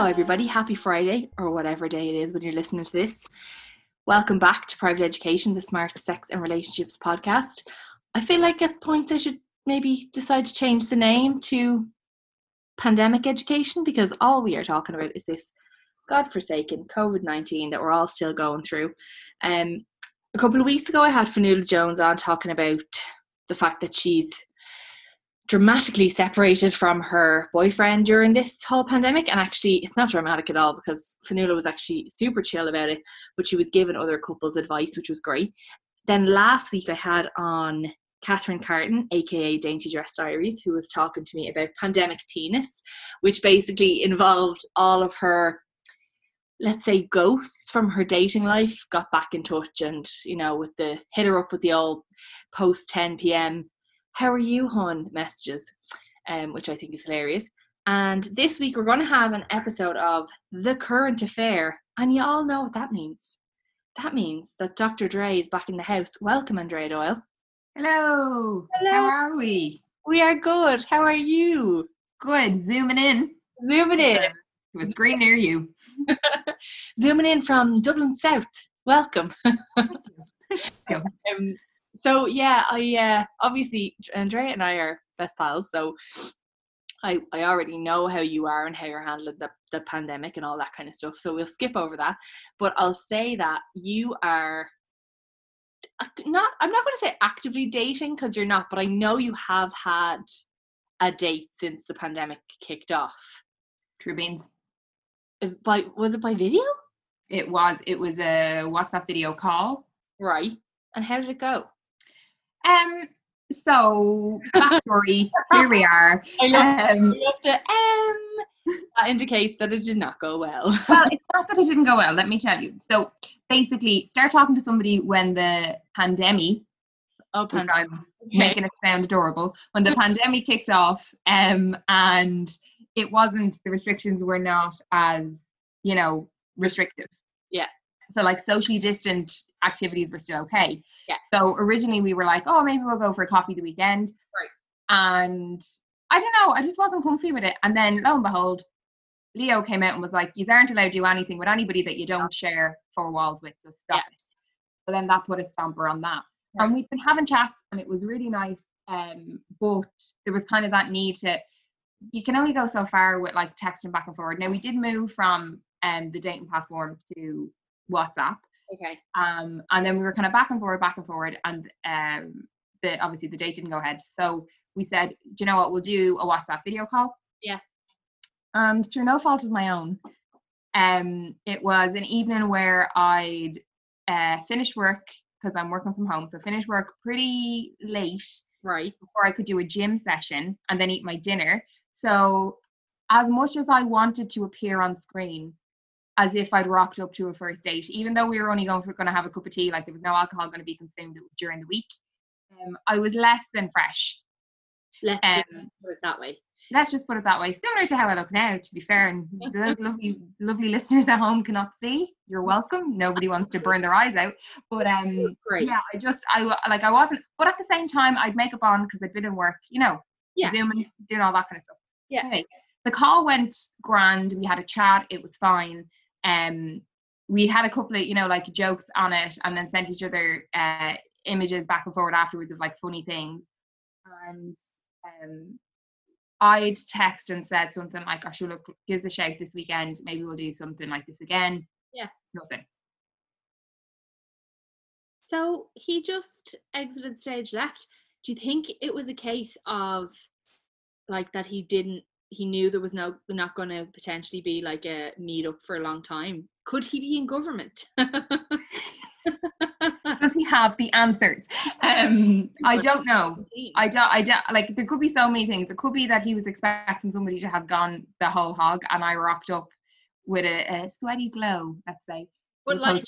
Hello, everybody. Happy Friday, or whatever day it is when you're listening to this. Welcome back to Private Education, the Smart Sex and Relationships podcast. I feel like at points I should maybe decide to change the name to Pandemic Education because all we are talking about is this godforsaken COVID 19 that we're all still going through. Um, a couple of weeks ago, I had Fanula Jones on talking about the fact that she's dramatically separated from her boyfriend during this whole pandemic. And actually, it's not dramatic at all because Fanula was actually super chill about it, but she was giving other couples advice, which was great. Then last week, I had on Catherine Carton, aka Dainty Dress Diaries, who was talking to me about pandemic penis, which basically involved all of her let's say ghosts from her dating life got back in touch and you know with the hit her up with the old post 10 p.m how are you hon? Messages um, which i think is hilarious. And this week we're going to have an episode of the current affair and you all know what that means. That means that dr dre is back in the house. Welcome andrea doyle. Hello. Hello. How are we? we are good. How are you? Good. Zooming in. Zooming in. To a screen near you. zooming in from dublin south. Welcome. Um, so yeah, I uh, obviously Andrea and I are best pals, so I I already know how you are and how you're handling the the pandemic and all that kind of stuff. So we'll skip over that, but I'll say that you are not. I'm not going to say actively dating because you're not, but I know you have had a date since the pandemic kicked off. True beans. Is- By was it by video? It was. It was a WhatsApp video call. Right. And how did it go? Um. So backstory. here we are. I love, Um, I love the um. That indicates that it did not go well. well, it's not that it didn't go well. Let me tell you. So basically, start talking to somebody when the pandemic. Oh, pandemic. I'm Okay. making it sound adorable when the pandemic kicked off um and it wasn't the restrictions were not as you know restrictive Yeah. So like socially distant activities were still okay Yeah. so originally we were like oh maybe we'll go for a coffee the weekend Right. and i don't know i just wasn't comfy with it and then lo and behold leo came out and was like you aren't allowed to do anything with anybody that you don't share four walls with so stop Yeah. it so then that put a stamper on that Right. and we've been having chats and it was really nice um but there was kind of that need to you can only go so far with like texting back and forward now we did move from um the dating platform to whatsapp Okay. um and then we were kind of back and forward back and forward and um the obviously the date didn't go ahead so we said do you know what we'll do a whatsapp video call Yeah. and through no fault of my own um it was an evening where i'd uh finished work because i'm working from home so finished work pretty late Right. before I could do a gym session and then eat my dinner. So, as much as I wanted to appear on screen as if I'd rocked up to a first date, even though we were only going for going to have a cup of tea, like there was no alcohol going to be consumed, it was during the week. Um, I was less than fresh. Let's Um, just put it that way. Let's just put it that way. Similar to how I look now, to be fair, and those lovely, lovely listeners at home cannot see. You're welcome. Nobody wants to burn their eyes out, but um, Great. yeah, I just I like I wasn't, but at the same time, I'd make up on because I'd been in work, you know, Yeah. zooming, doing all that kind of stuff. Yeah. Anyway, the call went grand. We had a chat. It was fine. Um, we had a couple of you know like jokes on it, and then sent each other uh images back and forward afterwards of like funny things. And um, I'd text and said something like, "I should look, gives a shout this weekend. Maybe we'll do something like this again." Yeah. Nothing. So he just exited stage left. Do you think it was a case of like that he didn't he knew there was no not going to potentially be like a meetup for a long time. Could he be in government? Does he have the answers? Um, I don't know. I don't. I don't like. There could be so many things. It could be that he was expecting somebody to have gone the whole hog, and I rocked up with a, a sweaty glow. Let's say, But like,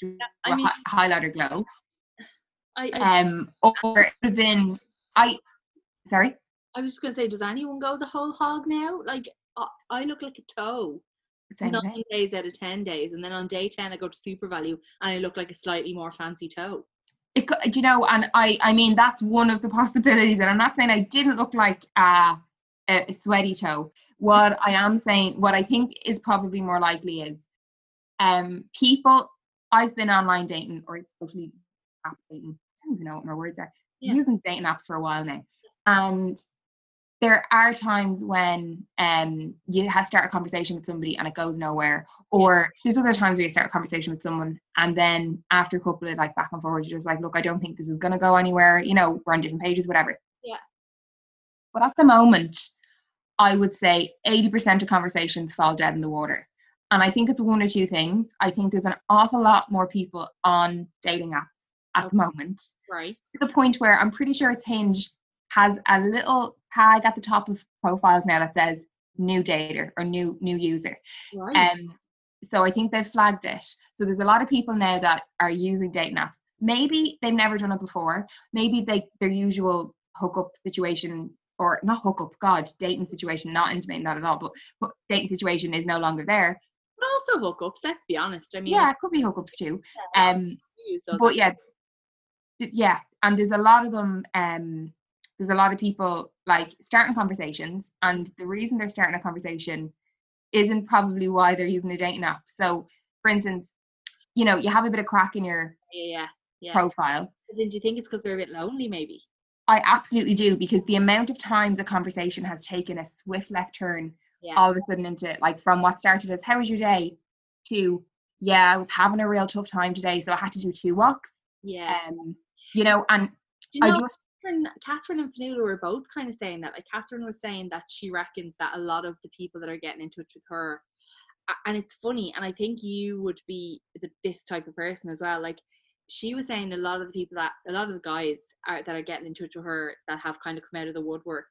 I a mean, hi- highlighter glow. I, I, Um, or it would have been. I. Sorry. I was just going to say, does anyone go the whole hog now? Like, I, I look like a toe. Same nine thing. days out of ten days, and then on day ten I go to SuperValu and I look like a slightly more fancy toe. it, do you know and i i mean that's one of the possibilities and i'm not saying i didn't look like a, a sweaty toe what i am saying what i think is probably more likely is um people i've been online dating or especially app dating i don't even know what my words are Yeah. using dating apps for a while now and there are times when um you have to start a conversation with somebody and it goes nowhere or there's other times where you start a conversation with someone and then after a couple of like back and forward you're just like look i don't think this is going to go anywhere you know we're on different pages whatever. Yeah. but at the moment i would say 80% of conversations fall dead in the water. And i think it's one or two things. I think there's an awful lot more people on dating apps at the moment. Right. to the point where i'm pretty sure it's hinge has a little tag at the top of profiles now that says new dater or new new user Right. um, so I think they've flagged it. So there's a lot of people now that are using dating apps. Maybe they've never done it before. Maybe they their usual hookup situation or not hookup, God, dating situation, not intimating that at all, but, but dating situation is no longer there. but also hookups. Let's be honest. I mean, yeah, it could be hookups too. Um, use those but yeah, yeah, and there's a lot of them. Um, there's a lot of people like starting conversations, and the reason they're starting a conversation isn't probably why they're using a dating app. So, for instance, you know, you have a bit of crack in your yeah, yeah, yeah. profile. In, do you think it's because they're a bit lonely? Maybe. I absolutely do because the amount of times a conversation has taken a swift left turn Yeah. all of a sudden into like from what started as how was your day to yeah I was having a real tough time today so I had to do two walks yeah. um you know and do you know I just Catherine, Catherine and Fanula were both kind of saying that. Like Catherine was saying that she reckons that a lot of the people that are getting in touch with her, and it's funny, and I think you would be the, this type of person as well. Like she was saying, a lot of the people that a lot of the guys are, that are getting in touch with her that have kind of come out of the woodwork.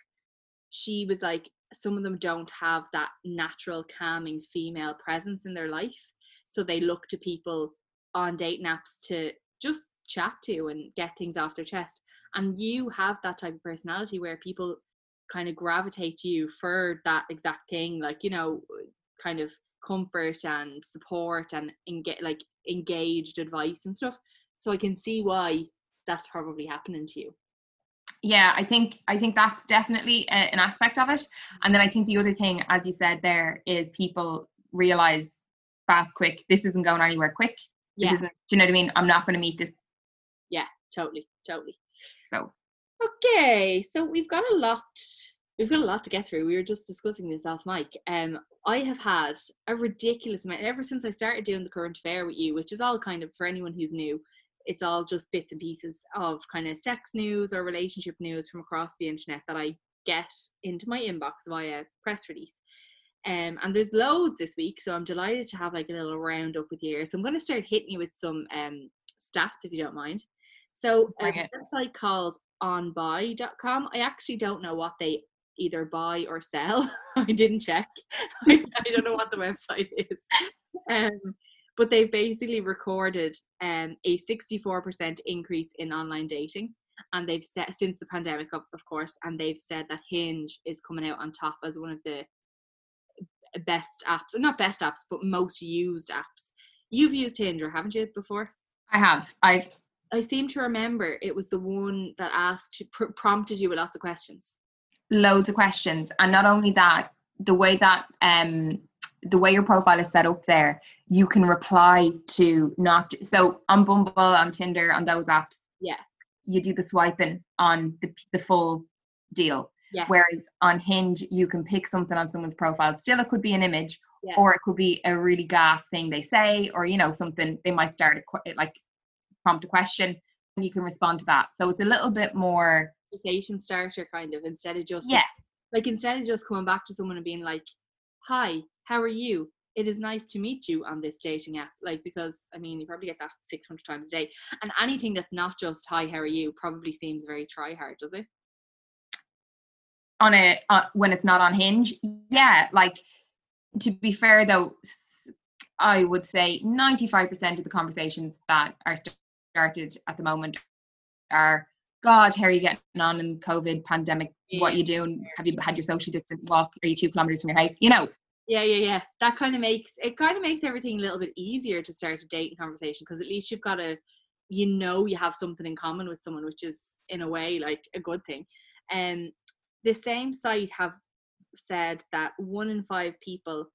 She was like, some of them don't have that natural calming female presence in their life, so they look to people on date apps to just chat to and get things off their chest and you have that type of personality where people kind of gravitate to you for that exact thing like you know kind of comfort and support and engage like engaged advice and stuff. So i can see why that's probably happening to you. Yeah i think i think that's definitely a, an aspect of it. And then i think the other thing as you said there is people realize fast quick this isn't going anywhere quick. This yeah. isn't do you know what i mean? I'm not going to meet this Yeah, totally totally Okay, so we've got a lot. We've got a lot to get through. We were just discussing this off mic. Um, I have had a ridiculous amount ever since I started doing the current affair with you, which is all kind of for anyone who's new. It's all just bits and pieces of kind of sex news or relationship news from across the internet that I get into my inbox via press release. Um, and there's loads this week, so I'm delighted to have like a little roundup with you. So I'm going to start hitting you with some um stats if you don't mind. So a website called onbuy.com. I actually don't know what they either buy or sell. I didn't check. I, I don't know what the website is. Um, but they've basically recorded um, a 64% increase in online dating. And they've said since the pandemic, of, of course, and they've said that Hinge is coming out on top as one of the best apps, not best apps, but most used apps. You've used Hinge, or haven't you before? i have i've I seem to remember it was the one that asked, pr- prompted you with lots of questions. loads of questions and not only that the way that um the way your profile is set up there you can reply to not so on bumble on tinder on those apps Yeah. you do the swiping on the, the full deal Yeah. whereas on hinge you can pick something on someone's profile still it could be an image Yeah. or it could be a really gas thing they say or you know something they might start a like prompt a question and you can respond to that so it's a little bit more conversation starter kind of instead of just Yeah. like instead of just coming back to someone and being like, "Hi, how are you? It is nice to meet you on this dating app." Like because I mean, you probably get that six hundred times a day, and anything that's not just "Hi, how are you" probably seems very try hard, does it? on a uh, when it's not on hinge yeah like to be fair though i would say 95% of the conversations that are started at the moment are god how are you getting on in covid pandemic? What you doing? Have you had your social distance walk? Are you two kilometers from your house? You know? Yeah yeah yeah. That kind of makes it kind of makes everything a little bit easier to start a dating conversation because at least you've got a you know you have something in common with someone which is in a way like a good thing. Um the same site have said that one in five people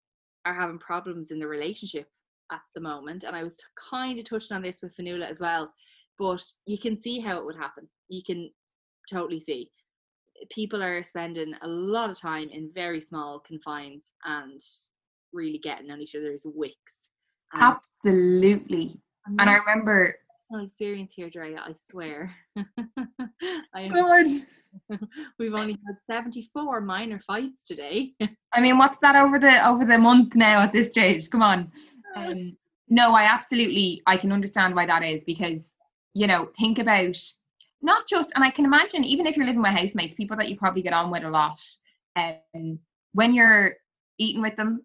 are having problems in the relationship at the moment. And I was kind of touching on this with Fanula as well, but you can see how it would happen. You can totally see. People are spending a lot of time in very small confines and really getting on each other's wicks. Um, Absolutely. And I remember personal experience here, Drea, I swear. I Good. We've only had 74 minor fights today. I mean, what's that over the over the month now at this stage? Come on. Um, no, I absolutely I can understand why that is because you know think about not just and I can imagine even if you're living with housemates, people that you probably get on with a lot, um, when you're eating with them,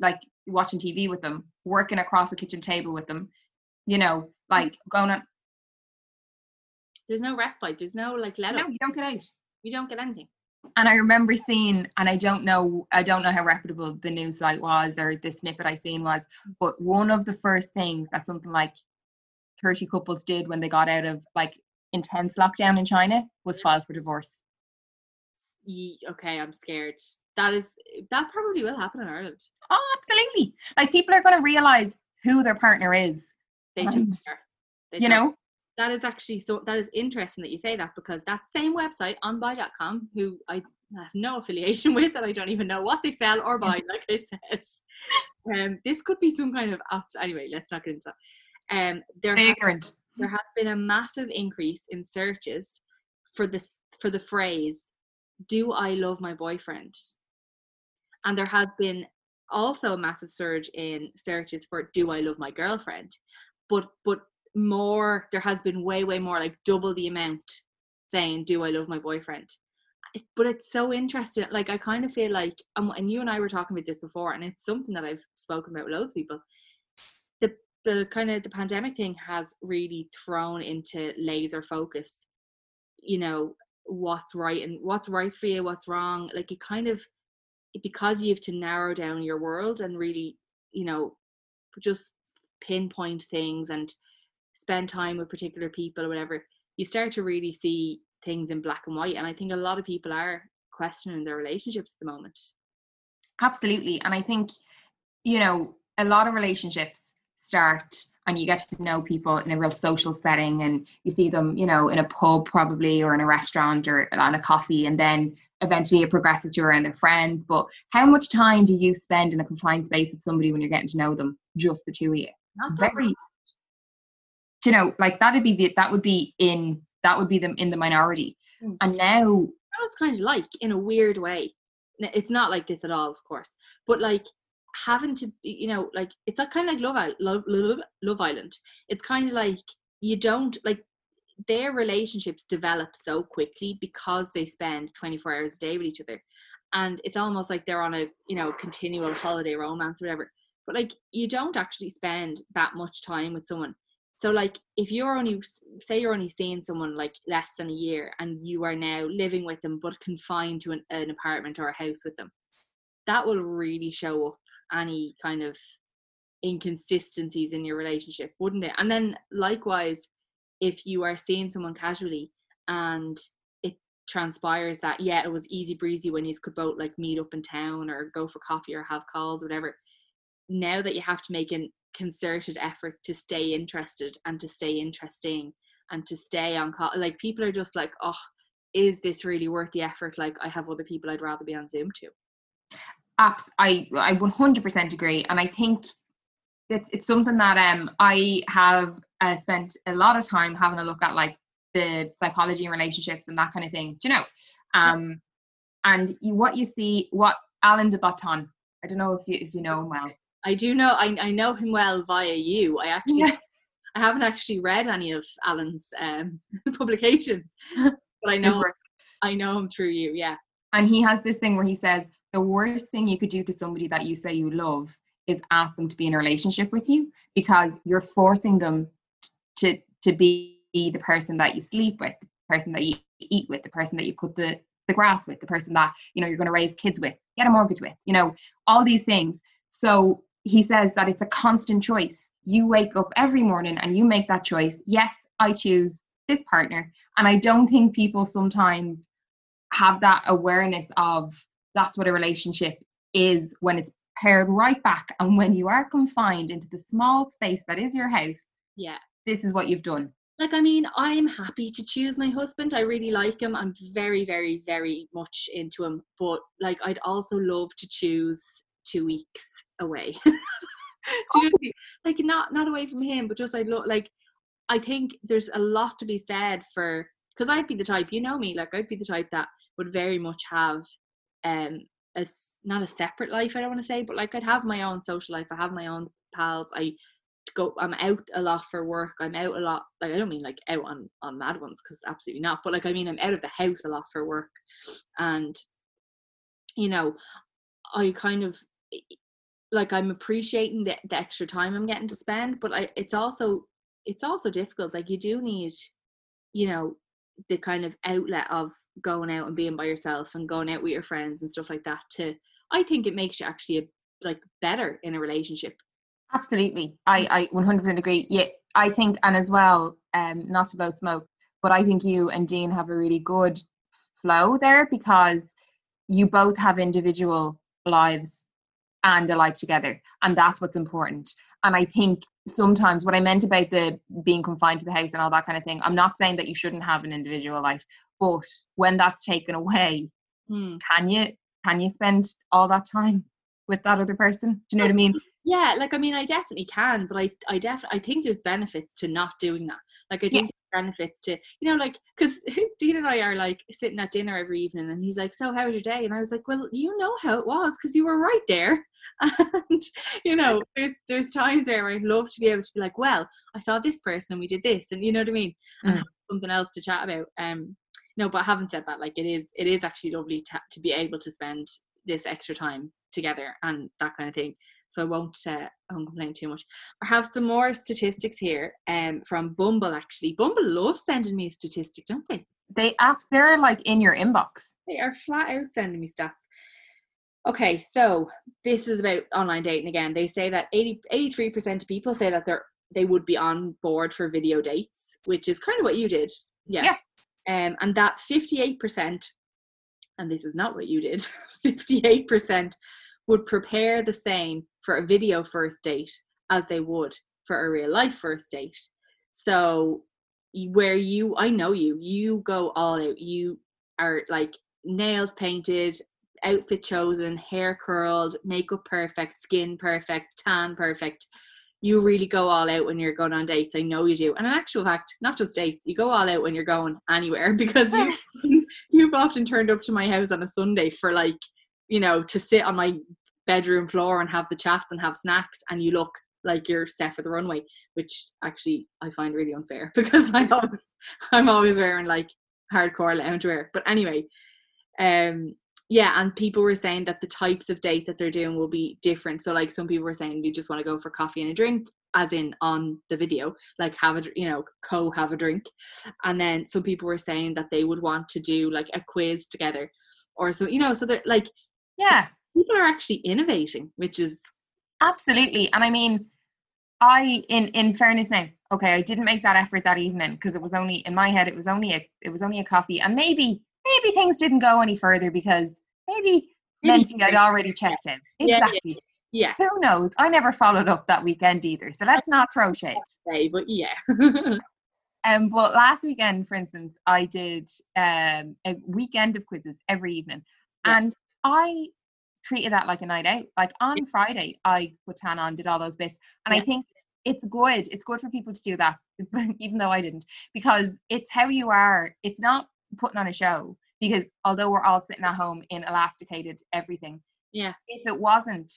like watching TV with them, working across a kitchen table with them, you know, like going on there's no respite. There's no like let no, up. you don't get out. You don't get anything. And I remember seeing, and I don't know, I don't know how reputable the news site was or the snippet I seen was, but one of the first things that something like 30 couples did when they got out of like intense lockdown in China was file for divorce. Okay, I'm scared. That is that probably will happen in Ireland. Oh, absolutely. Like people are going to realize who their partner is. They and, They you know, that is actually so that is interesting that you say that because that same website on onbuy.com who i have no affiliation with and i don't even know what they sell or buy like i said. Um this could be some kind of apps. Anyway let's not get into that. Um there has, there has been a massive increase in searches for this for the phrase do i love my boyfriend? And there has been also a massive surge in searches for do i love my girlfriend? But but more there has been way way more like double the amount saying do i love my boyfriend? But it's so interesting like i kind of feel like um, and you and i were talking about this before and it's something that i've spoken about with loads of people. The the kind of the pandemic thing has really thrown into laser focus you know what's right and what's right for you what's wrong like it kind of because you have to narrow down your world and really you know just pinpoint things and spend time with particular people or whatever, you start to really see things in black and white. And I think a lot of people are questioning their relationships at the moment. Absolutely. And I think, you know, a lot of relationships start and you get to know people in a real social setting and you see them, you know, in a pub probably or in a restaurant or on a coffee and then eventually it progresses to around their friends. But how much time do you spend in a confined space with somebody when you're getting to know them? Just the two of you. Not Very you know like that'd be the that would be in that would be them in the minority. Mm. and now it's kind of like in a weird way. It's not like this at all of course. But like having to you know like it's like kind of like love, love love love island. It's kind of like you don't like their relationships develop so quickly because they spend 24 hours a day with each other. And it's almost like they're on a you know continual holiday romance or whatever. But like you don't actually spend that much time with someone so like if you're only say you're only seeing someone like less than a year and you are now living with them but confined to an, an apartment or a house with them, that will really show up any kind of inconsistencies in your relationship, wouldn't it? And then likewise, if you are seeing someone casually and it transpires that yeah, it was easy breezy when you could both like meet up in town or go for coffee or have calls, whatever. Now that you have to make an concerted effort to stay interested and to stay interesting and to stay on call. Like people are just like, oh, is this really worth the effort? Like I have other people I'd rather be on Zoom to. Apps, I I 100% agree, and I think it's it's something that um I have uh, spent a lot of time having a look at like the psychology and relationships and that kind of thing. Do you know? Um, and you, what you see, what Alain de Botton. I don't know if you if you know him well. I do know I, I know him well via you. I actually Yeah. I haven't actually read any of Alain's um, publications, but I know. I know him through you. Yeah, And he has this thing where he says the worst thing you could do to somebody that you say you love is ask them to be in a relationship with you because you're forcing them to to be the person that you sleep with, the person that you eat with, the person that you cut the, the grass with, the person that you know you're going to raise kids with, get a mortgage with, you know, all these things. So he says that it's a constant choice. You wake up every morning and you make that choice. Yes, I choose this partner. And I don't think people sometimes have that awareness of that's what a relationship is when it's paired right back and when you are confined into the small space that is your house yeah. this is what you've done Like I mean, I'm happy to choose my husband. I really like him. I'm very, very, very much into him. But like, I'd also love to choose two weeks away. Do you know what I mean? Like not not away from him, but just I look like I think there's a lot to be said for because I'd be the type, you know me, like I'd be the type that would very much have um a not a separate life, I don't want to say, but like I'd have my own social life. I have my own pals. I go I'm out a lot for work. I'm out a lot like I don't mean like out on on mad ones because absolutely not. But like I mean I'm out of the house a lot for work. And you know, I kind of like I'm appreciating the, the extra time I'm getting to spend, but I it's also it's also difficult. Like you do need, you know, the kind of outlet of going out and being by yourself and going out with your friends and stuff like that to I think it makes you actually a, like better in a relationship. absolutely i i 100% agree yeah i think and as well um not to blow smoke but i think you and dean have a really good flow there because you both have individual lives and a life together and that's what's important and i think sometimes what i meant about the being confined to the house and all that kind of thing i'm not saying that you shouldn't have an individual life but when that's taken away Hmm. can you can you spend all that time with that other person do you know what i mean Yeah, like I mean, I definitely can, but I, I definitely, I think there's benefits to not doing that. Like I think benefits to, you know, like because Dean and I are like sitting at dinner every evening, and he's like, "So how was your day?" And I was like, "Well, you know how it was because you were right there." And you know, there's there's times where I'd love to be able to be like, "Well, I saw this person, and we did this," and you know what I mean, and Mm. have something else to chat about. Um, no, but having said that, like it is, it is actually lovely to to be able to spend this extra time together and that kind of thing so I won't uh, I won't complain too much. I have some more statistics here um from Bumble actually. Bumble loves sending me a statistic, don't they? they act they're like in your inbox They are flat out sending me stats. Okay, so this is about online dating again. They say that 80, 83% of people say that they're they would be on board for video dates, which is kind of what you did. Yeah. Yeah. Um, and that 58%, and this is not what you did, 58% would prepare the same for a video first date as they would for a real life first date. So where you I know you, you go all out. You are like nails painted, outfit chosen, hair curled, makeup perfect, skin perfect, tan perfect. You really go all out when you're going on dates. I know you do. And in actual fact, not just dates, you go all out when you're going anywhere because you you've often turned up to my house on a Sunday for like, you know, to sit on my bedroom floor and have the chats and have snacks and you look like you're set for the runway, which actually I find really unfair because I always I'm always wearing like hardcore loungewear. But anyway, um yeah, and people were saying that the types of date that they're doing will be different. So like some people were saying you just want to go for coffee and a drink, as in on the video, like have a you know co have a drink, and then some people were saying that they would want to do like a quiz together, or so you know so they're like yeah people are actually innovating, which is absolutely and i mean i in in fairness now okay i didn't make that effort that evening because it was only in my head it was only a it was only a coffee and maybe maybe things didn't go any further because maybe mentally i'd already checked out Yeah, yeah. exactly. yeah, who knows? I never followed up that weekend either so let's not throw shade. Say, but yeah, Um, but last weekend, for instance, I did um, a weekend of quizzes every evening, Yeah. and I treated that like a night out. Like on Friday, I put tan on, did all those bits, and I think it's good. It's good for people to do that, even though I didn't, because it's how you are. It's not putting on a show. because although we're all sitting at home in elasticated everything, Yeah. if it wasn't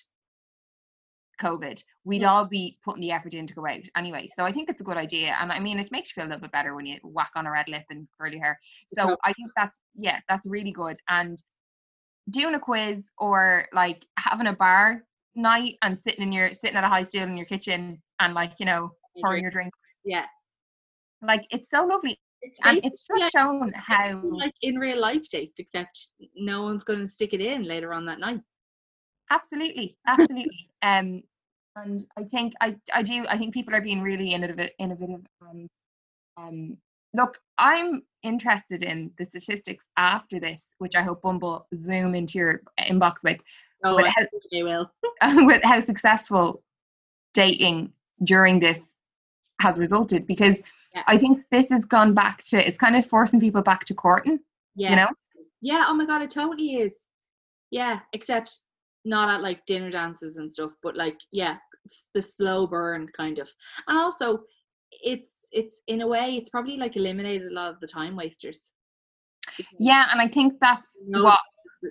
COVID, we'd Yeah. all be putting the effort in to go out anyway. So I think it's a good idea, and I mean, it makes you feel a little bit better when you whack on a red lip and curly hair. So. I think that's yeah, that's really good. And doing a quiz or like having a bar night and sitting in your sitting at a high stool in your kitchen and like you know Your pouring drink. your drinks, Yeah. like it's so lovely, It's and it's just like- shown how like in real life dates, except no one's going to stick it in later on that night. absolutely absolutely um and i think i i do i think people are being really innovative innovative and um look i'm interested in the statistics after this which i hope bumble zoom into your inbox with Oh, But how- they will. with how successful dating during this has resulted because Yeah. i think this has gone back to it's kind of forcing people back to courting Yeah. you know Yeah. Oh my god, it totally is. Yeah, except not at like dinner dances and stuff, but like yeah, it's the slow burn kind of. And also, it's it's in a way, it's probably like eliminated a lot of the time wasters. Yeah and i think that's know what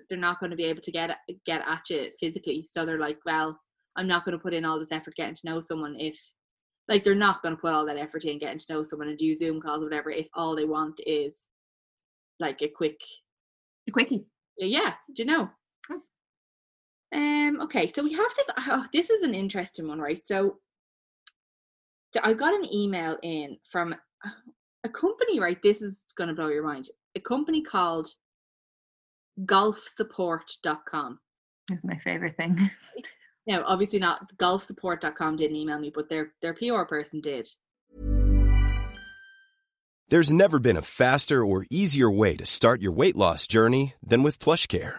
they're not going to be able to get at- get at you physically, so they're like, well, I'm not going to put in all this effort getting to know someone if. Like they're not going to put all that effort in getting to know someone and do Zoom calls or whatever if all they want is like a quick a quickie yeah do you know um okay so we have this oh, this is an interesting one right so i got an email in from uh, a company right this is going to blow your mind a company called golfsupport.com is my favorite thing. Now obviously not golfsupport.com didn't email me but their their pr person did. There's never been a faster or easier way to start your weight loss journey than with PlushCare.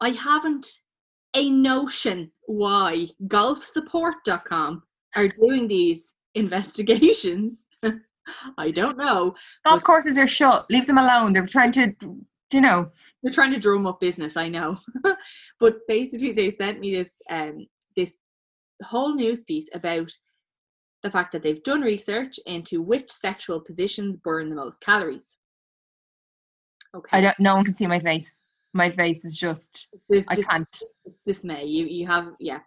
I haven't a notion why golfsupport.com are doing these investigations. I don't know. Golf courses are shut. Leave them alone. They're trying to you know. They're trying to drum up business i know. But basically they sent me this um this whole news piece about the fact that they've done research into which sexual positions burn the most calories. Okay. i don't no one can see my face my face is just i can't. dismay. You you have yeah.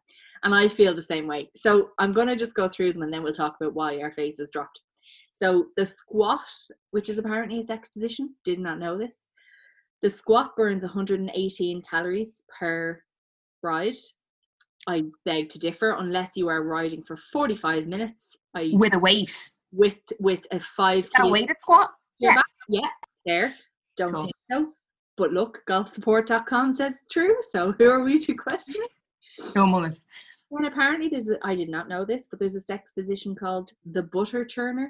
And i feel the same way. So i'm going to just go through them and then we'll talk about why our faces dropped. So the squat which is apparently a sex position did not know this. The squat burns 118 calories per ride. I beg to differ. Unless you are riding for 45 minutes I, with a weight. With with a five Got a weighted squat? Yeah. back. Yeah, there. Don't Cool. think so. But look, golfsupport.com says true. So who are we to question it? no moments And apparently there's a, I did not know this, but there's a sex position called the butter churner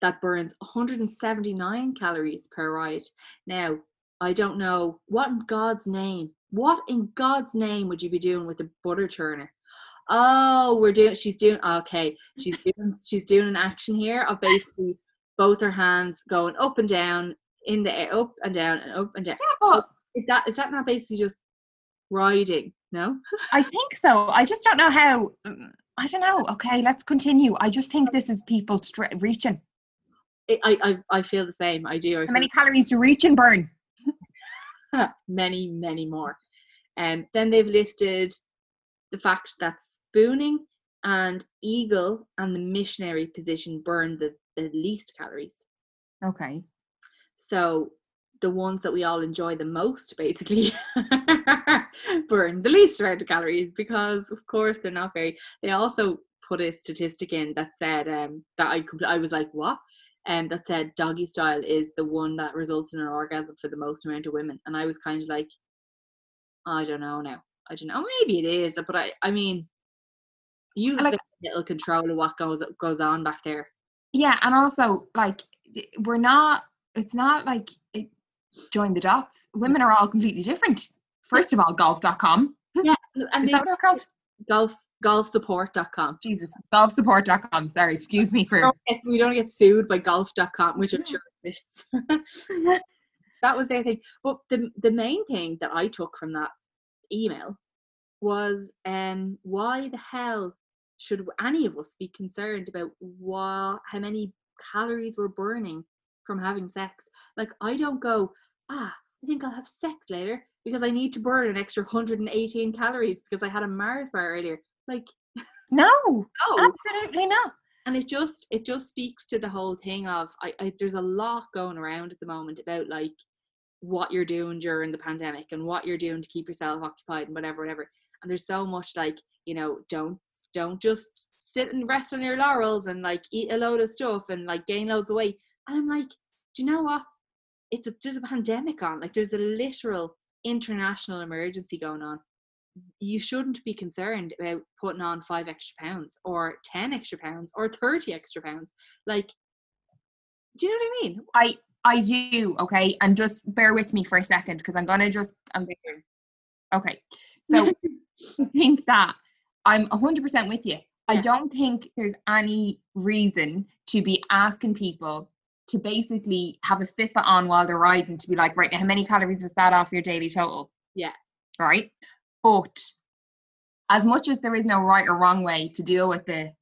that burns 179 calories per ride. Now, I don't know what in God's name, what in God's name would you be doing with the butter churner? Oh, we're doing she's doing okay. She's doing she's doing an action here of basically both her hands going up and down in the air, up and down and up and down. Yeah, but Is that is that not basically just riding? No? i think so i just don't know how mm, i don't know okay let's continue i just think this is people stra- reaching I, I I- feel the same. I do. I how many calories do reach and burn many, many more. And then they've listed the fact that spooning and eagle and the missionary position burn the, the least calories. okay So the ones that we all enjoy the most basically burn the least amount of calories because of course they're not very they also put a statistic in that said um, that I compl- I was like what? And that said doggy style is the one that results in an orgasm for the most amount of women and I was kind of like I don't know now. I don't know. Maybe it is but I I mean you like, little control of what goes goes on back there. Yeah, and also like we're not. It's not like it, join the dots. Women are all completely different. First of all, golf.com. yeah and Is that what they're called? golf golfsupport.com Jesus, golfsupport.com. Sorry, excuse me for. don't get- we don't get sued by golf.com, which I'm sure exists. that was their thing. But the the main thing that I took from that email was um why the hell should any of us be concerned about what how many calories we're burning from having sex? Like I don't go, ah, I think I'll have sex later because I need to burn an extra 118 calories because I had a Mars bar earlier. Like No, no absolutely not. and it just it just speaks to the whole thing of I, I there's a lot going around at the moment about like what you're doing during the pandemic and what you're doing to keep yourself occupied and whatever whatever and there's so much like you know don't don't just sit and rest on your laurels and like eat a load of stuff and like gain loads of weight and i'm like do you know what it's a there's a pandemic on like there's a literal international emergency going on you shouldn't be concerned about putting on five extra pounds or 10 extra pounds or 30 extra pounds. Like, do you know what I mean? I I do. Okay, and just bear with me for a second because I'm gonna just. I'm okay. So I think that I'm 100% with you. I don't think there's any reason to be asking people to basically have a Fitbit on while they're riding to be like, right now, how many calories was that off your daily total? Yeah. Right. But as much as there is no right or wrong way to deal with the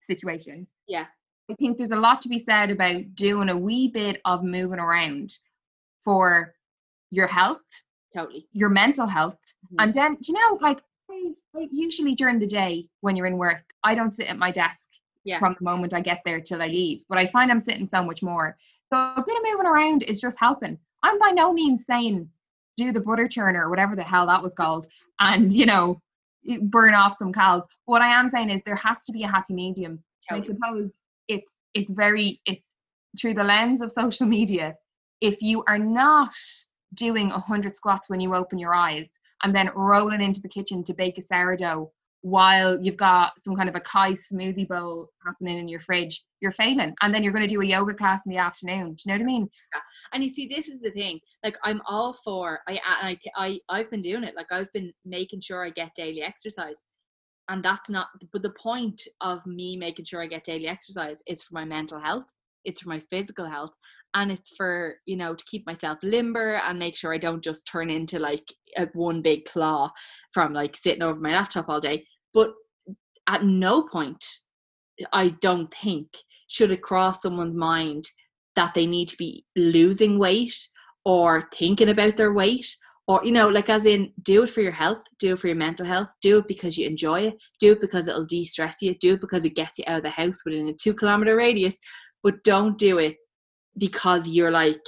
situation, Yeah. I think there's a lot to be said about doing a wee bit of moving around for your health, Totally. your mental health, Mhm. and then do you know, like I, I usually during the day when you're in work, I don't sit at my desk Yeah. from the moment I get there till I leave, but I find I'm sitting so much more. So a bit of moving around is just helping. I'm by no means saying do the butter churner or whatever the hell that was called, and you know burn off some calories. What I am saying is there has to be a happy medium. I suppose it's it's very it's through the lens of social media. If you are not doing a hundred squats when you open your eyes and then rolling into the kitchen to bake a sourdough while you've got some kind of a kai smoothie bowl happening in your fridge, you're failing. And then you're going to do a yoga class in the afternoon. Do you know what I mean? And you see, this is the thing. Like, I'm all for. I I I I've been doing it. Like, I've been making sure I get daily exercise, and that's not. But the point of me making sure I get daily exercise is for my mental health. It's for my physical health, and it's for you know to keep myself limber and make sure I don't just turn into like a one big claw from like sitting over my laptop all day. But at no point, I don't think should it cross someone's mind that they need to be losing weight or thinking about their weight or you know like as in do it for your health do it for your mental health do it because you enjoy it do it because it'll de-stress you do it because it gets you out of the house within a two kilometer radius but don't do it because you're like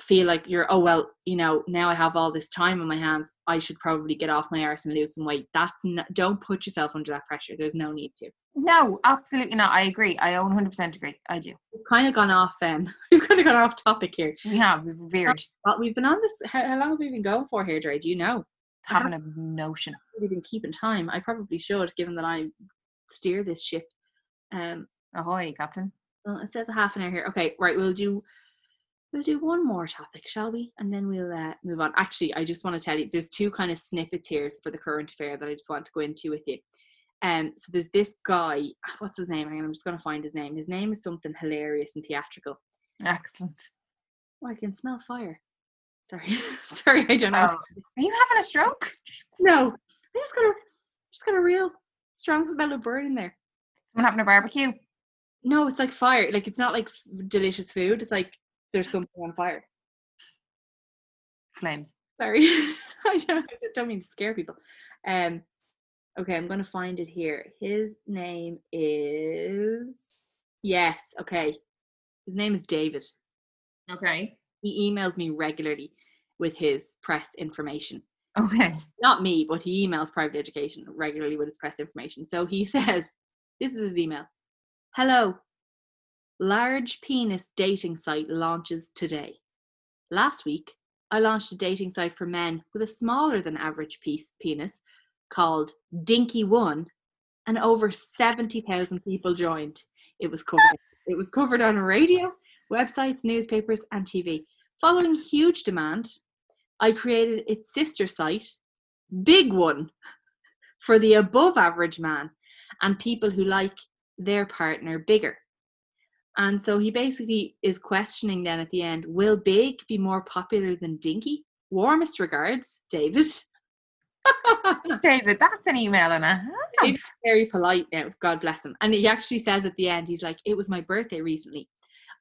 feel like you're oh well you know now i have all this time on my hands i should probably get off my arse and lose some weight that's not, don't put yourself under that pressure there's no need to No, absolutely not. I agree. I 100% agree. I do. we've kind of gone off um we've kind of gone off topic here We have. We've veered. But we've been on this. How, how long have we been going for here, Dre? Do you know? Having a notion. We've been keeping time. I probably should, given that I steer this ship. Um, Ahoy, Captain. well, it says a half an hour here. Okay, right. We'll do. We'll do one more topic, shall we? And then we'll uh, move on. Actually, I just want to tell you, there's two kind of snippets here for the current affair that I just want to go into with you. Um, so there's this guy. What's his name? I'm just going to find his name. His name is something hilarious and theatrical. Excellent. Oh, I can smell fire. Sorry, sorry, I don't know. Oh, are you having a stroke? No, I just got a just got a real strong smell of burn in there. Someone having a barbecue? No, it's like fire. Like it's not like f- delicious food. It's like there's something on fire. Flames. Sorry, I don't, I don't mean to scare people. Um, okay, I'm gonna find it here. His name is yes. Okay, his name is David. Okay. he emails me regularly with his press information. Okay. Not me, but he emails private education regularly with his press information. So he says, this is his email. Hello. Large penis dating site launches today. Last week, I launched a dating site for men with a smaller than average piece, penis called Dinky One, and over 70,000 people joined. It was covered. It was covered on radio, websites, newspapers, and TV. Following huge demand, I created its sister site, Big One, for the above average man and people who like their partner bigger. And so he basically is questioning then at the end will Big be more popular than Dinky? Warmest regards, David. David, that's an email and a half. He's very polite now, God bless him. And he actually says at the end, he's like, It was my birthday recently.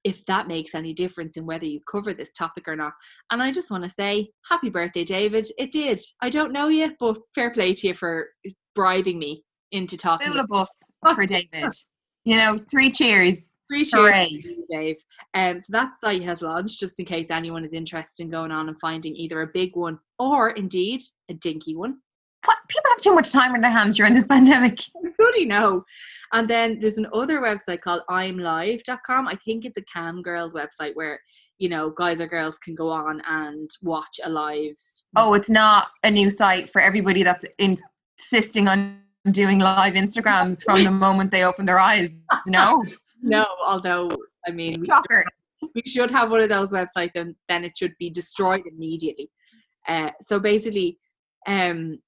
If that makes any difference in whether you cover this topic or not. And I just want to say, Happy birthday, David. It did. I don't know you, but fair play to you for bribing me into talking. Fill a bus for David. You know, three cheers. Hooray. you, Dave. Um, so that site has launched just in case anyone is interested in going on and finding either a big one or indeed a dinky one. What? People have too much time on their hands during this pandemic. Goody no. And then there's another website called imlive.com. I think it's a cam girls website where, you know, guys or girls can go on and watch a live. Oh, it's not a new site for everybody that's insisting on doing live Instagrams from the moment they open their eyes. No. No, although, I mean, we Shocker. we should have one of those websites and then it should be destroyed immediately. Uh, so basically, um,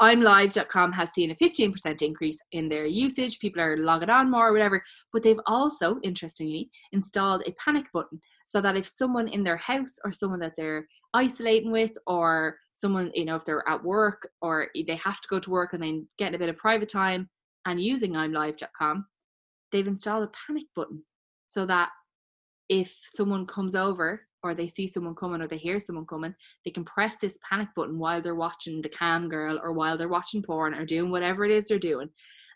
imlive.com has seen a 15% increase in their usage. People are logging on more or whatever, but they've also, interestingly, installed a panic button so that if someone in their house or someone that they're isolating with or someone, you know, if they're at work or they have to go to work and then getting a bit of private time and using imlive.com, they've installed a panic button so that if someone comes over or they see someone coming or they hear someone coming, they can press this panic button while they're watching the cam girl or while they're watching porn or doing whatever it is they're doing.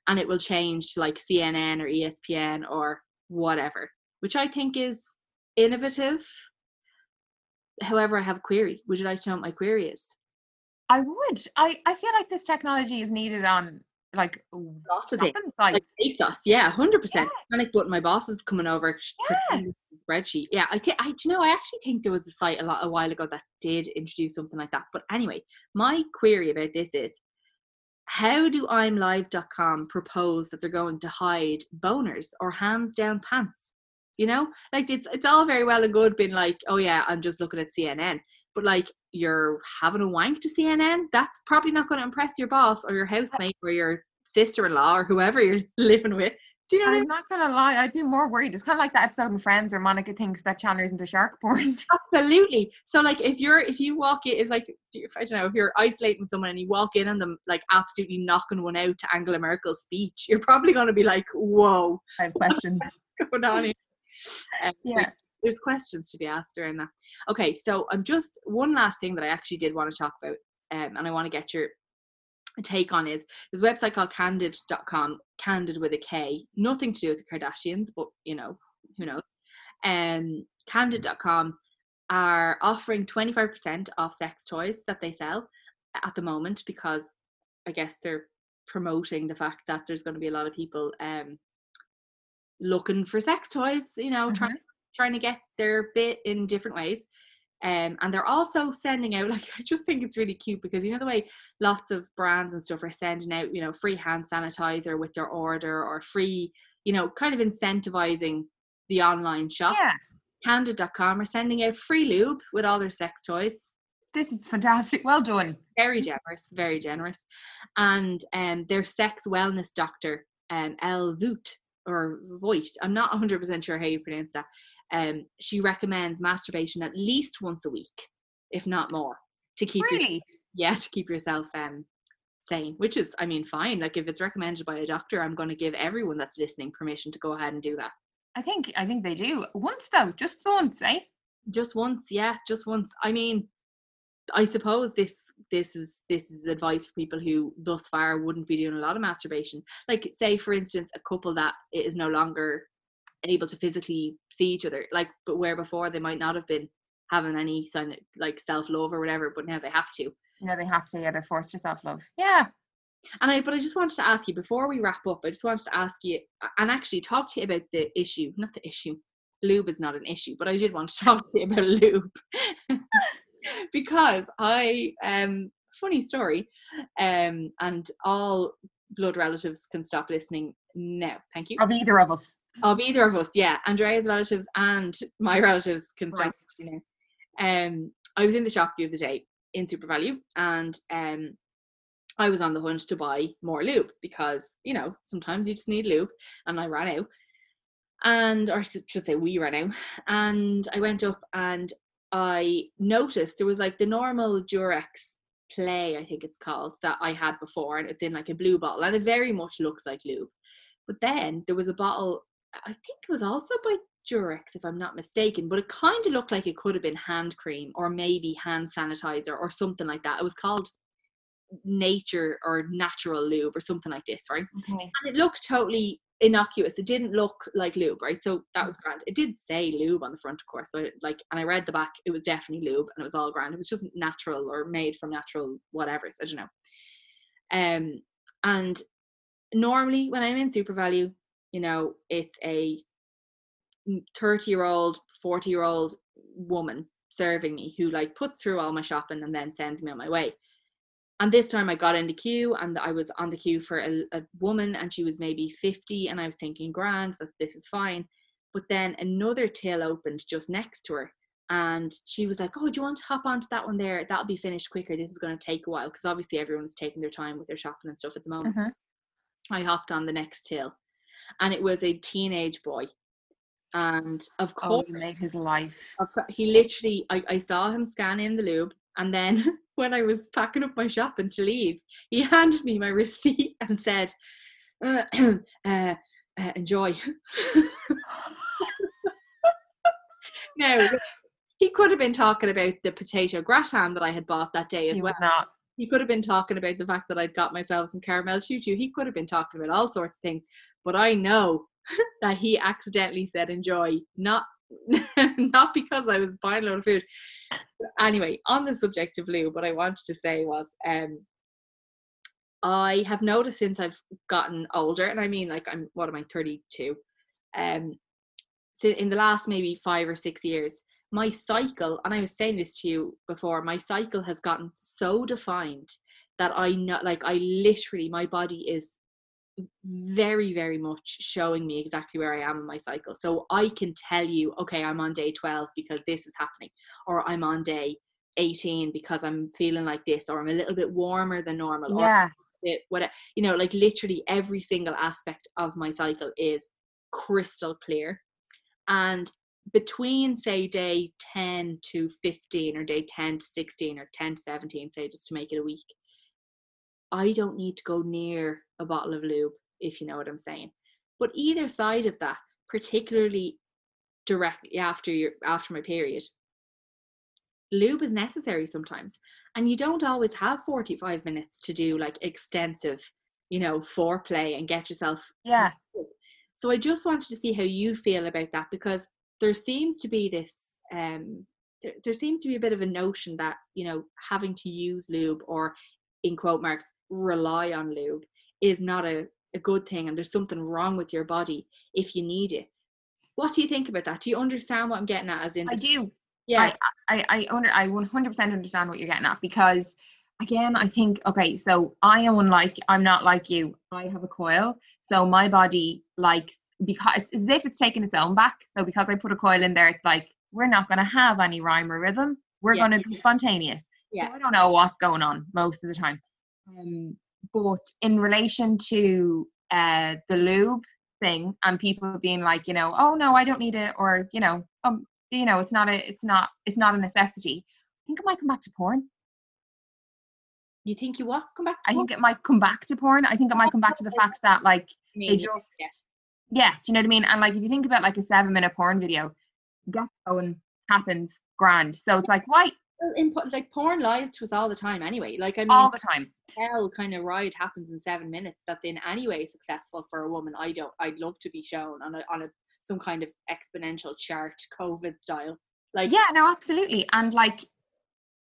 And it will change to like CNN or ESPN or whatever, which I think is innovative. However, I have a query. Would you like to know what my query is? I would. I, I feel like this technology is needed on like things. shopping Like. ASOS, yeah, hundred percent. Yeah. Panic button. My boss is coming over. Yeah. pretending it's a spreadsheet. Yeah, I think I. do You know, I actually think there was a site a lot a while ago that did introduce something like that. But anyway, my query about this is, how do imlive.com propose that they're going to hide boners or hands down pants? You know, like it's it's all very well and good being like, oh yeah, I'm just looking at CNN, but like you're having a wank to CNN, that's probably not going to impress your boss or your housemate or your sister-in-law or whoever you're living with. Do you know I mean? I'm not gonna lie, I'd be more worried. It's kind of like that episode in Friends where Monica thinks that Chandler's into shark porn. Absolutely. So like if you're if you walk in if like if, I don't know if you're isolating with someone and you walk in on them like absolutely knocking one out to Angela Merkel's speech, you're probably going to be like, "Whoa, I have questions. going on here?" Um, so Yeah. there's questions to be asked around that. Okay, so I'm just one last thing that I actually did want to talk about, um, and I want to get your take on is there's a website called kandid.com, candid with a K, nothing to do with the Kardashians, but you know, who knows. Um, kandid.com are offering 25% off sex toys that they sell at the moment because I guess they're promoting the fact that there's going to be a lot of people um looking for sex toys, you know, trying trying to get their bit in different ways. Um, and they're also sending out like I just think it's really cute because you know the way lots of brands and stuff are sending out you know free hand sanitizer with their order or free you know kind of incentivizing the online shop. yeah, Kandid.com are sending out free lube with all their sex toys. this is fantastic. Well done. Very generous, very generous. And um, their sex wellness doctor, um, El Voot or Voigt, I'm not 100% sure how you pronounce that. Um, she recommends masturbation at least once a week, if not more, to keep your, Really? yeah to keep yourself um sane. Which is, I mean, fine. Like if it's recommended by a doctor, I'm going to give everyone that's listening permission to go ahead and do that. I think I think they do. Once though, just once, eh? just once yeah just once i mean i suppose this this is this is advice for people who thus far wouldn't be doing a lot of masturbation like say for instance a couple that is no longer able to physically see each other like but where before they might not have been having any sign of like self love or whatever, but now they have to. You know, they have to, yeah, they're forced to self love. Yeah. And I, but I just wanted to ask you before we wrap up. I just wanted to ask you and actually talk to you about the issue, not the issue. Lube is not an issue, but I did want to talk to you about lube because I um funny story, um, and all blood relatives can stop listening now. Thank you. Of either of us. Of either of us, yeah. Andrea's relatives and my relatives can stop Right. listening now. Um, I was in the shop the other day in SuperValu, and um, I was on the hunt to buy more lube because you know sometimes you just need lube, and I ran out. And or I should say we ran out, and I went up and I noticed there was like the normal Durex play, I think it's called, that I had before, and it's in like a blue bottle, and it very much looks like lube. But then there was a bottle, I think it was also by Durex, if I'm not mistaken, but it kind of looked like it could have been hand cream or maybe hand sanitizer or something like that. It was called nature or natural lube or something like this, right? Okay. and it looked totally innocuous. It didn't look like lube, right? So that was grand. It did say lube on the front, of course. So I, like, and I read the back. It was definitely lube, and it was all grand. It was just natural or made from natural whatever. So I don't know. Um, and normally when I'm in SuperValu, you know, it's a thirty-year-old, forty-year-old woman serving me who like puts through all my shopping and then sends me on my way. And this time I got in the queue and I was on the queue for a, a woman and she was maybe 50 and I was thinking grand that this is fine. But then another till opened just next to her and she was like oh do you want to hop onto that one there? That'll be finished quicker. This is going to take a while. Because obviously everyone's taking their time with their shopping and stuff at the moment. Mhm. I hopped on the next till and it was a teenage boy and of Oh, course you made his life. he literally I, I saw him scan in the lube and then when I was packing up my shopping to leave, he handed me my receipt and said, uh, uh, uh, enjoy. now, he could have been talking about the potato gratin that I had bought that day as He well. not. He could have been talking about the fact that I'd got myself some Caramel Chew Chew. He could have been talking about all sorts of things. But I know that he accidentally said enjoy, not not because I was buying a lot of food. Anyway, on the subject of lube, what I wanted to say was um I have noticed since I've gotten older, and I mean like I'm what am I, 32? Um so in the last maybe five or six years, my cycle, and I was saying this to you before, my cycle has gotten so defined that I know like I literally my body is very very much showing me exactly where I am in my cycle. So I can tell you, okay, I'm on day 12 because this is happening or I'm on day 18 because I'm feeling like this or I'm a little bit warmer than normal or Yeah. bit whatever you know like literally every single aspect of my cycle is crystal clear and between say day 10 to 15 or day 10 to 16 or 10 to 17 say just to make it a week i don't need to go near a bottle of lube if you know what i'm saying but either side of that particularly directly after your after my period lube is necessary sometimes and you don't always have 45 minutes to do like extensive you know foreplay and get yourself Yeah. so i just wanted to see how you feel about that because there seems to be this um there, there seems to be a bit of a notion that you know having to use lube or in quote marks rely on lube is not a, a good thing and there's something wrong with your body if you need it. What do you think about that? Do you understand what i'm getting at as in I do. yeah. I, I under I 100% understand what you're getting at because again I think okay so I am unlike I'm not like you. I have a coil so my body likes because it's as if it's taking its own back. So because I put a coil in there it's like we're not going to have any rhyme or rhythm. We're Yeah. going to be spontaneous. Yeah. so I don't know what's going on most of the time. Um but in relation to uh the lube thing and people being like you know oh no I don't need it or you know um you know it's not a it's not it's not a necessity. I think it might come back to porn. You think you what? Come back i think it might come back to porn. I think it might come back to the fact that like Maybe, just- yes. Yeah do you know what i mean and like if you think about like a seven minute porn video get going happens grand so it's like why Well, in, like porn lies to us all the time anyway. Like I mean, all the time hell kind of ride happens in seven minutes. That's in any way successful for a woman. I don't. I'd love to be shown on a on a some kind of exponential chart, COVID style. Like yeah, no, absolutely. And like,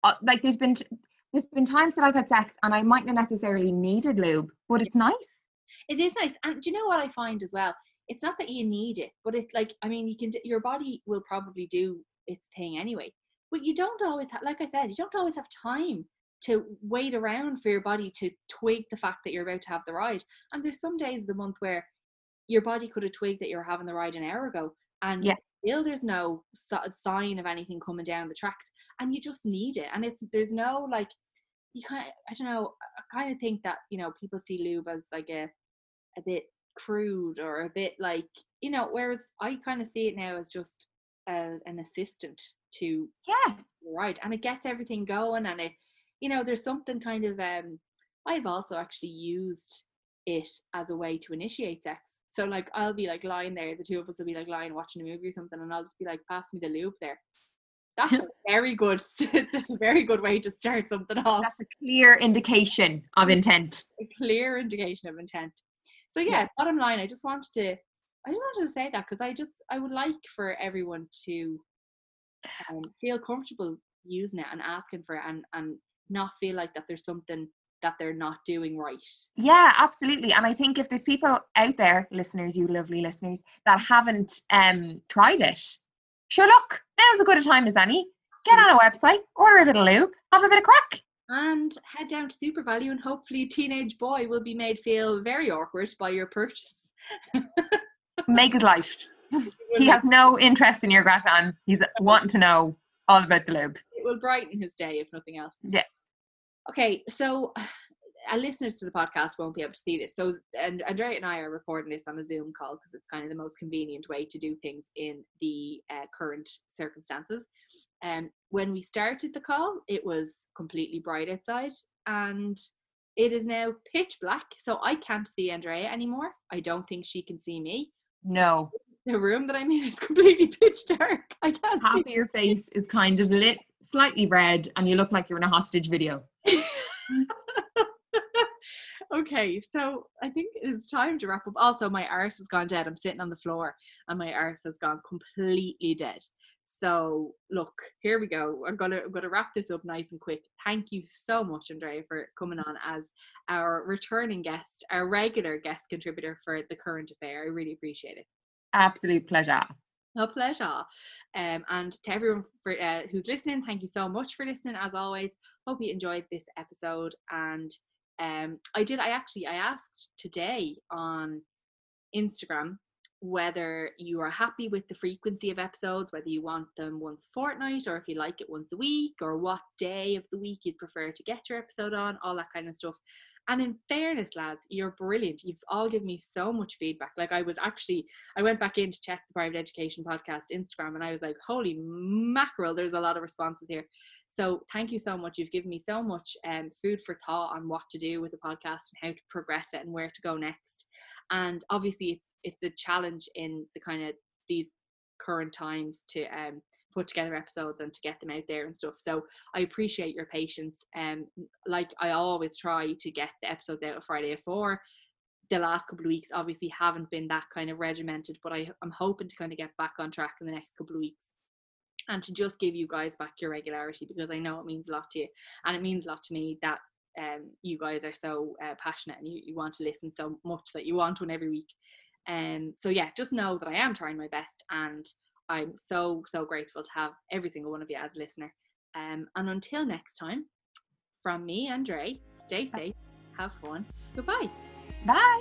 uh, like there's been t- there's been times that I've had sex and I might not necessarily needed lube, but it's nice. It is nice. And do you know what I find as well? It's not that you need it, but it's like I mean, you can. Your body will probably do its thing anyway. But you don't always have, like I said, you don't always have time to wait around for your body to twig the fact that you're about to have the ride. And there's some days of the month where your body could have twigged that you were having the ride an hour ago, and Yeah. still there's no sign of anything coming down the tracks, and you just need it. And it's there's no like you kind of I don't know. I kind of think that you know people see lube as like a a bit crude or a bit like you know. Whereas I kind of see it now as just a, an assistant to Yeah, right and it gets everything going and it you know there's something kind of um i've also actually used it as a way to initiate sex. So like i'll be like lying there the two of us will be like lying watching a movie or something and i'll just be like pass me the lube there. That's a very good that's a very good way to start something off. That's a clear indication of intent. a clear indication of intent so yeah, Yeah. bottom line i just wanted to i just wanted to say that because i just i would like for everyone to um, feel comfortable using it and asking for it and and not feel like that there's something that they're not doing right Yeah, absolutely. And I think if there's people out there, listeners, you lovely listeners, that haven't um tried it, sure look, now's as good a time as any. Get on a website, order a bit of lube, have a bit of crack. And head down to SuperValu and hopefully a teenage boy will be made feel very awkward by your purchase Make his life. He has no interest in your gratin. He's wanting to know all about the lube. it will brighten his day if nothing else Yeah. okay so our listeners to the podcast won't be able to see this so and andrea and i are recording this on a zoom call because it's kind of the most convenient way to do things in the uh, current circumstances and um, when we started the call it was completely bright outside and it is now pitch black so i can't see andrea anymore i don't think she can see me No. the room that i'm in is completely pitch dark i can't Half see of your face is kind of lit, slightly red, and you look like you're in a hostage video. okay, so I think it's time to wrap up. Also, my arse has gone dead. I'm sitting on the floor and my arse has gone completely dead. So look, here we go. I'm gonna I'm gonna wrap this up nice and quick. Thank you so much, Andrea, for coming on as our returning guest, our regular guest contributor for the current affair. I really appreciate it. Absolute pleasure. A pleasure. Um, and to everyone for, uh, who's listening, thank you so much for listening. As always, hope you enjoyed this episode. And um, I did. I actually I asked today on Instagram whether you are happy with the frequency of episodes, whether you want them once a fortnight or if you like it once a week, or what day of the week you'd prefer to get your episode on, all that kind of stuff. And in fairness, lads, you're brilliant. You've all given me so much feedback. Like I was actually, I went back in to check the private education podcast Instagram, and I was like, holy mackerel, there's a lot of responses here. So thank you so much. You've given me so much um, food for thought on what to do with the podcast and how to progress it and where to go next. And obviously, it's it's a challenge in the kind of these current times to um, put together episodes and to get them out there and stuff. So I appreciate your patience. Um, like I always try to get the episodes out of Friday at four. The last couple of weeks obviously haven't been that kind of regimented, but I, I'm hoping to kind of get back on track in the next couple of weeks and to just give you guys back your regularity because I know it means a lot to you and it means a lot to me that um, you guys are so uh, passionate and you, you want to listen so much that you want one every week. Um, so yeah, just know that I am trying my best and I'm so, so grateful to have every single one of you as a listener. Um, and until next time, from me, Andre, stay safe, have fun, goodbye. Bye.